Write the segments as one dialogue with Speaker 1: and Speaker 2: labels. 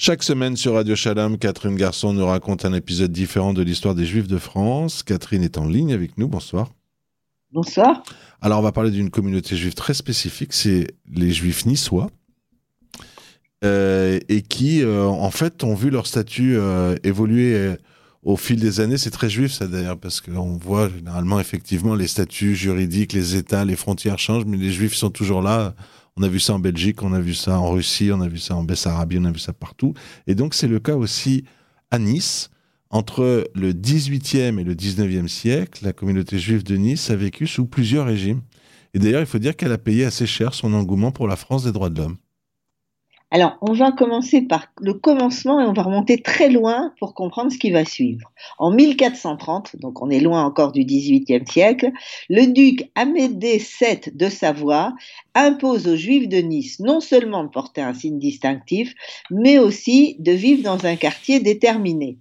Speaker 1: Chaque semaine sur Radio Shalom, Catherine Garçon nous raconte un épisode différent de l'histoire des Juifs de France. Catherine est en ligne avec nous. Bonsoir.
Speaker 2: Bonsoir.
Speaker 1: Alors, on va parler d'une communauté juive très spécifique, c'est les Juifs niçois. Euh, et qui, euh, en fait, ont vu leur statut euh, évoluer au fil des années. C'est très juif, ça d'ailleurs, parce qu'on voit généralement, effectivement, les statuts juridiques, les États, les frontières changent, mais les Juifs sont toujours là on a vu ça en Belgique, on a vu ça en Russie, on a vu ça en Bessarabie, on a vu ça partout. Et donc c'est le cas aussi à Nice. Entre le 18e et le 19e siècle, la communauté juive de Nice a vécu sous plusieurs régimes. Et d'ailleurs, il faut dire qu'elle a payé assez cher son engouement pour la France des droits de l'homme.
Speaker 2: Alors, on va commencer par le commencement et on va remonter très loin pour comprendre ce qui va suivre. En 1430, donc on est loin encore du XVIIIe siècle, le duc Amédée VII de Savoie impose aux Juifs de Nice non seulement de porter un signe distinctif, mais aussi de vivre dans un quartier déterminé.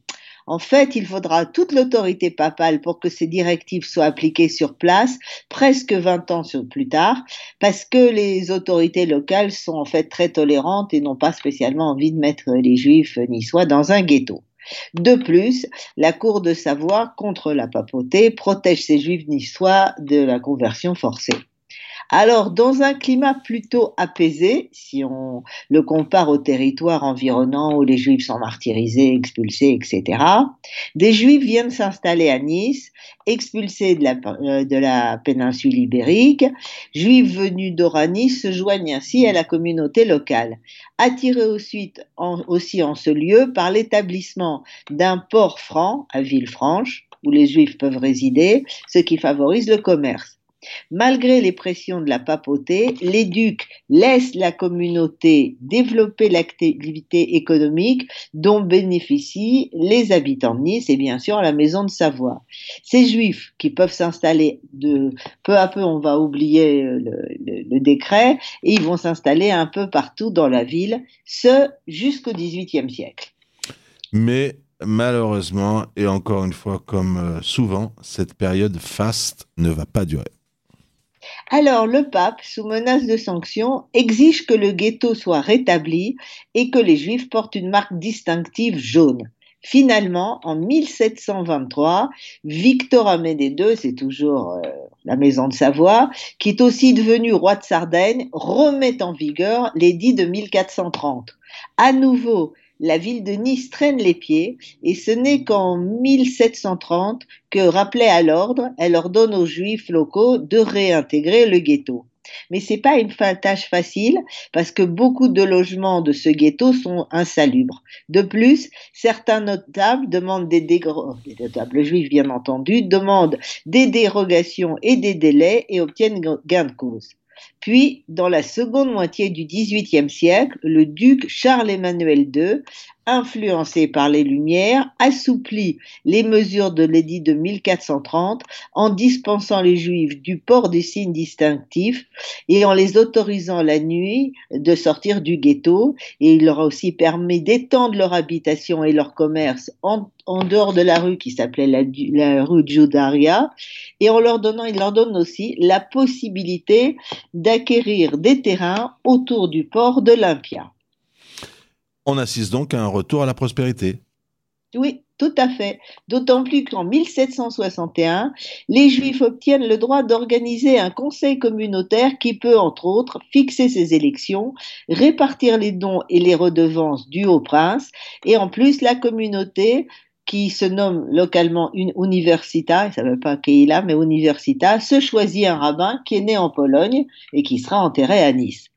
Speaker 2: En fait, il faudra toute l'autorité papale pour que ces directives soient appliquées sur place, presque 20 ans plus tard, parce que les autorités locales sont en fait très tolérantes et n'ont pas spécialement envie de mettre les juifs niçois dans un ghetto. De plus, la cour de Savoie contre la papauté protège ces juifs niçois de la conversion forcée. Alors, dans un climat plutôt apaisé, si on le compare aux territoires environnants où les Juifs sont martyrisés, expulsés, etc., des Juifs viennent s'installer à Nice, expulsés de la, euh, péninsule ibérique. Juifs venus d'Oranis se joignent ainsi à la communauté locale. Attirés ensuite aussi en ce lieu par l'établissement d'un port franc à Villefranche, où les Juifs peuvent résider, ce qui favorise le commerce. Malgré les pressions de la papauté, les ducs laissent la communauté développer l'activité économique dont bénéficient les habitants de Nice et bien sûr la maison de Savoie. Ces juifs qui peuvent s'installer de peu à peu, on va oublier le, décret et ils vont s'installer un peu partout dans la ville, ce jusqu'au XVIIIe siècle.
Speaker 1: Mais malheureusement, et encore une fois comme euh, souvent, cette période faste ne va pas durer.
Speaker 2: Alors le pape, sous menace de sanctions, exige que le ghetto soit rétabli et que les juifs portent une marque distinctive jaune. Finalement, en 1723, Victor Amédée II, c'est toujours euh, la maison de Savoie, qui est aussi devenu roi de Sardaigne, remet en vigueur l'édit de 1430. À nouveau, la ville de Nice traîne les pieds et ce n'est qu'en 1730 que, rappelée à l'ordre, elle ordonne aux juifs locaux de réintégrer le ghetto. Mais c'est pas une tâche facile parce que beaucoup de logements de ce ghetto sont insalubres. De plus, certains notables demandent des bien entendu, demandent des dérogations et des délais et obtiennent gain de cause. Puis, dans la seconde moitié du XVIIIe siècle, le duc Charles-Emmanuel II, influencé par les Lumières, assouplit les mesures de l'édit de 1430 en dispensant les Juifs du port des signes distinctifs et en les autorisant la nuit de sortir du ghetto. Et il leur a aussi permis d'étendre leur habitation et leur commerce en, dehors de la rue qui s'appelait la, la, rue Judaria et en leur donnant, il leur donne aussi la possibilité d'acquérir des terrains autour du port d'Olympia.
Speaker 1: On assiste donc à un retour à la prospérité.
Speaker 2: Oui, tout à fait. D'autant plus qu'en 1761, les Juifs obtiennent le droit d'organiser un conseil communautaire qui peut, entre autres, fixer ses élections, répartir les dons et les redevances dus au prince, et en plus, la communauté qui se nomme localement une universita, ça ne veut pas là, mais universita, se choisit un rabbin qui est né en Pologne et qui sera enterré à Nice.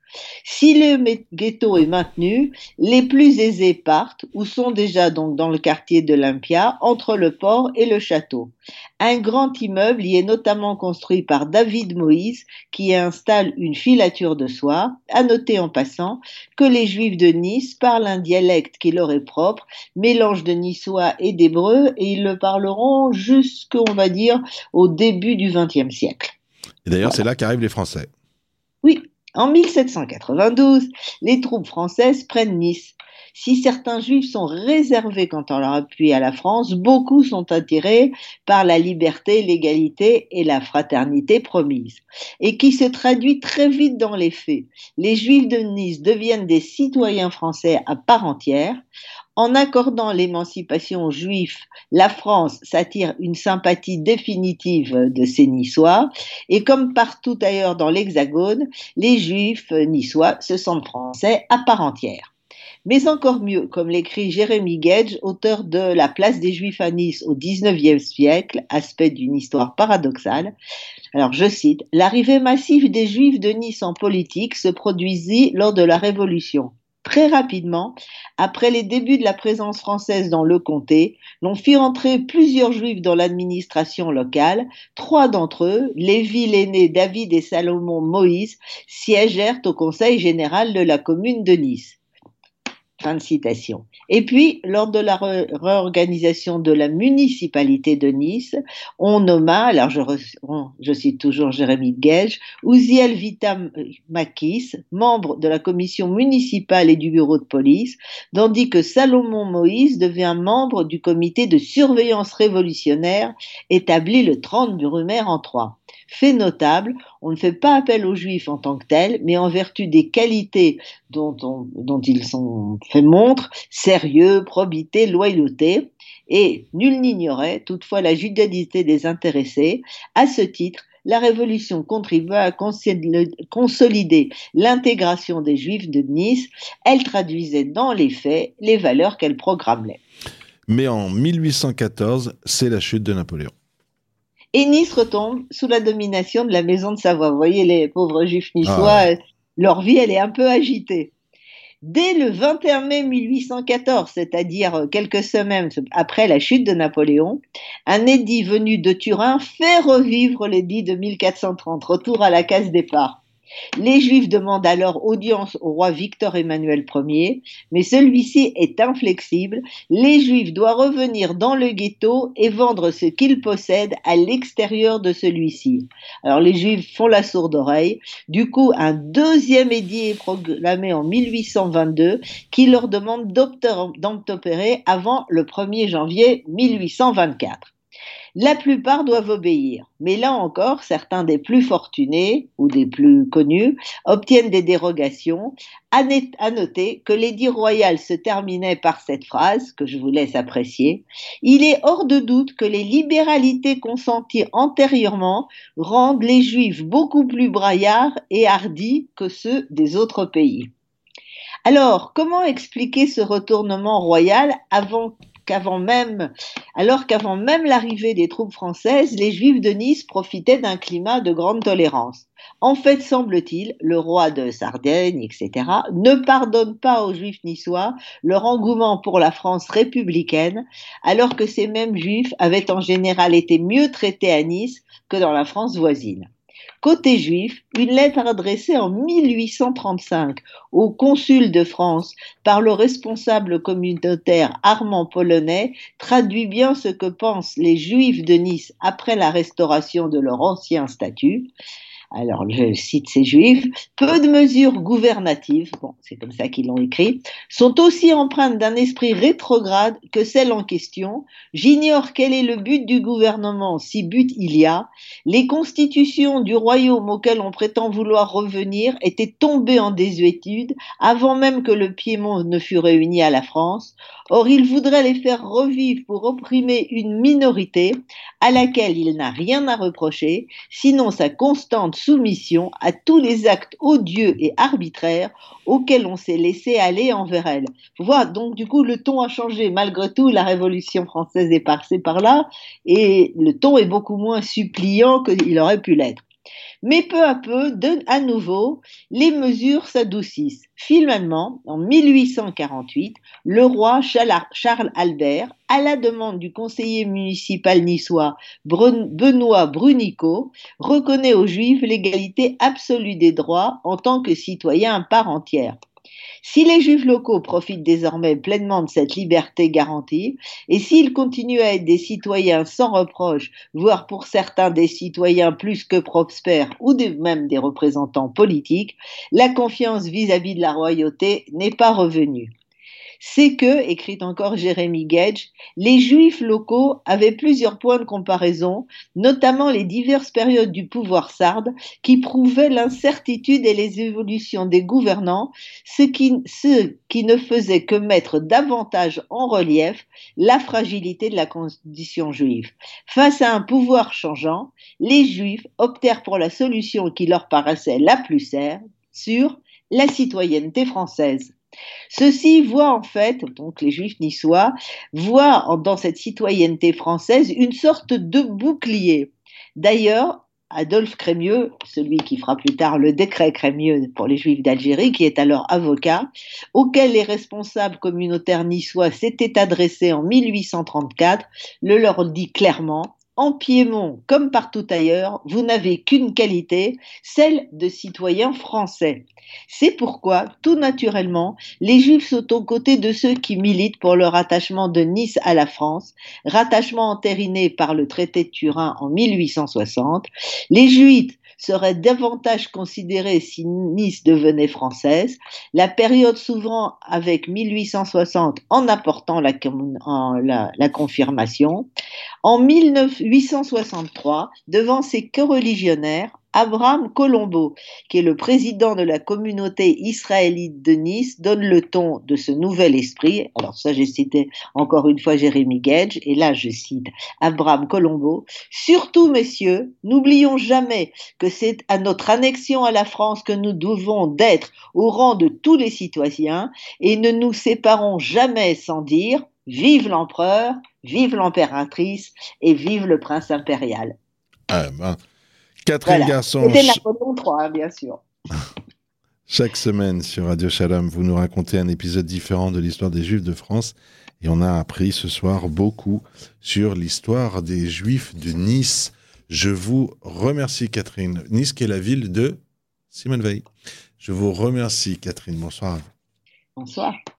Speaker 2: Si le ghetto est maintenu, les plus aisés partent ou sont déjà donc dans le quartier de l'Olympia, entre le port et le château. Un grand immeuble y est notamment construit par David Moïse qui installe une filature de soie. À noter en passant que les juifs de Nice parlent un dialecte qui leur est propre, mélange de niçois et d'hébreu et ils le parleront jusqu'on va dire au début du XXe siècle.
Speaker 1: Et d'ailleurs, c'est là qu'arrivent les Français.
Speaker 2: Oui, en 1792, les troupes françaises prennent Nice. Si certains juifs sont réservés quant à leur appui à la France, beaucoup sont attirés par la liberté, l'égalité et la fraternité promise, et qui se traduit très vite dans les faits. Les juifs de Nice deviennent des citoyens français à part entière. En accordant l'émancipation aux Juifs, la France s'attire une sympathie définitive de ces Niçois, et comme partout ailleurs dans l'Hexagone, les Juifs niçois se sentent français à part entière. Mais encore mieux, comme l'écrit Jérémy Gage, auteur de La place des Juifs à Nice au XIXe siècle, aspect d'une histoire paradoxale. Alors je cite, L'arrivée massive des Juifs de Nice en politique se produisit lors de la Révolution. Très rapidement, après les débuts de la présence française dans le comté, l'on fit entrer plusieurs juifs dans l'administration locale. Trois d'entre eux, Lévi l'aîné, David et Salomon Moïse, siégèrent au conseil général de la commune de Nice. Et puis, lors de la réorganisation de la municipalité de Nice, on nomma, alors je, cite toujours Jérémy Gage, Ouziel Vitam Makis, membre de la commission municipale et du bureau de police, tandis que Salomon Moïse devient membre du comité de surveillance révolutionnaire établi le 30 Brumaire en Troyes. Fait notable, on ne fait pas appel aux juifs en tant que tels, mais en vertu des qualités dont, ils sont fait montre, sérieux, probité, loyauté, et nul n'ignorait toutefois la judicialité des intéressés. À ce titre, la Révolution contribua à consolider l'intégration des Juifs de Nice. Elle traduisait dans les faits les valeurs qu'elle programmait.
Speaker 1: Mais en 1814, c'est la chute de Napoléon.
Speaker 2: Et Nice retombe sous la domination de la maison de Savoie. Vous voyez, les pauvres juifs niçois, ah leur vie, elle est un peu agitée. Dès le 21 mai 1814, c'est-à-dire quelques semaines après la chute de Napoléon, un édit venu de Turin fait revivre l'édit de 1430, retour à la case départ. Les Juifs demandent alors audience au roi Victor Emmanuel Ier, mais celui-ci est inflexible. Les Juifs doivent revenir dans le ghetto et vendre ce qu'ils possèdent à l'extérieur de celui-ci. Alors les Juifs font la sourde oreille. Du coup, un deuxième édit est proclamé en 1822 qui leur demande d'obtempérer avant le 1er janvier 1824. La plupart doivent obéir, mais là encore, certains des plus fortunés ou des plus connus obtiennent des dérogations. À noter que l'édit royal se terminait par cette phrase, que je vous laisse apprécier. Il est hors de doute que les libéralités consenties antérieurement rendent les juifs beaucoup plus braillards et hardis que ceux des autres pays. Alors, comment expliquer ce retournement royal avant alors qu'avant même l'arrivée des troupes françaises, les Juifs de Nice profitaient d'un climat de grande tolérance. En fait, semble-t-il, le roi de Sardaigne, etc., ne pardonne pas aux Juifs niçois leur engouement pour la France républicaine, alors que ces mêmes Juifs avaient en général été mieux traités à Nice que dans la France voisine. Côté juif, une lettre adressée en 1835 au consul de France par le responsable communautaire Armand Polonais traduit bien ce que pensent les juifs de Nice après la restauration de leur ancien statut alors je cite ces juifs, peu de mesures gouvernatives, bon, c'est comme ça qu'ils l'ont écrit, sont aussi empreintes d'un esprit rétrograde que celle en question. J'ignore quel est le but du gouvernement, si but il y a. Les constitutions du royaume auquel on prétend vouloir revenir étaient tombées en désuétude avant même que le Piémont ne fût réuni à la France. Or, il voudrait les faire revivre pour opprimer une minorité à laquelle il n'a rien à reprocher, sinon sa constante soumission à tous les actes odieux et arbitraires auxquels on s'est laissé aller envers elle. Voilà, donc du coup, le ton a changé. Malgré tout, la Révolution française est passée par là et le ton est beaucoup moins suppliant qu'il aurait pu l'être. Mais peu à peu, à nouveau, les mesures s'adoucissent. Finalement, en 1848, le roi Charles Albert, à la demande du conseiller municipal niçois Benoît Brunico, reconnaît aux Juifs l'égalité absolue des droits en tant que citoyens à part entière. Si les juifs locaux profitent désormais pleinement de cette liberté garantie, et s'ils continuent à être des citoyens sans reproche, voire pour certains des citoyens plus que prospères ou même des représentants politiques, la confiance vis-à-vis -vis de la royauté n'est pas revenue. C'est que, écrit encore Jérémy Gage, les juifs locaux avaient plusieurs points de comparaison, notamment les diverses périodes du pouvoir sarde qui prouvaient l'incertitude et les évolutions des gouvernants, ce qui, ce qui ne faisait que mettre davantage en relief la fragilité de la condition juive. Face à un pouvoir changeant, les juifs optèrent pour la solution qui leur paraissait la plus sûre, la citoyenneté française. Ceux-ci voient en fait, donc les juifs niçois, voient dans cette citoyenneté française une sorte de bouclier. D'ailleurs, Adolphe Crémieux, celui qui fera plus tard le décret Crémieux pour les Juifs d'Algérie, qui est alors avocat, auquel les responsables communautaires niçois s'étaient adressés en 1834, le leur dit clairement en Piémont, comme partout ailleurs, vous n'avez qu'une qualité, celle de citoyen français. C'est pourquoi, tout naturellement, les Juifs sont aux côtés de ceux qui militent pour le rattachement de Nice à la France, rattachement entériné par le traité de Turin en 1860. Les Juifs serait davantage considérée si Nice devenait française, la période s'ouvrant avec 1860 en apportant la confirmation. En 1863, devant ses co-religionnaires, Abraham Colombo, qui est le président de la communauté israélite de Nice, donne le ton de ce nouvel esprit. Alors ça, j'ai cité encore une fois Jérémy Gage, et là je cite Abraham Colombo. Surtout, messieurs, n'oublions jamais que c'est à notre annexion à la France que nous devons d'être au rang de tous les citoyens, et ne nous séparons jamais sans dire Vive l'empereur, vive l'impératrice et vive le prince impérial.
Speaker 1: Ah ben, Catherine Garçon.
Speaker 2: C'était Napoléon III, hein, bien sûr.
Speaker 1: Chaque semaine sur Radio Shalom, vous nous racontez un épisode différent de l'histoire des Juifs de France. Et on a appris ce soir beaucoup sur l'histoire des Juifs de Nice. Je vous remercie, Catherine. Nice, qui est la ville de Simone Veil. Je vous remercie, Catherine. Bonsoir
Speaker 2: Bonsoir.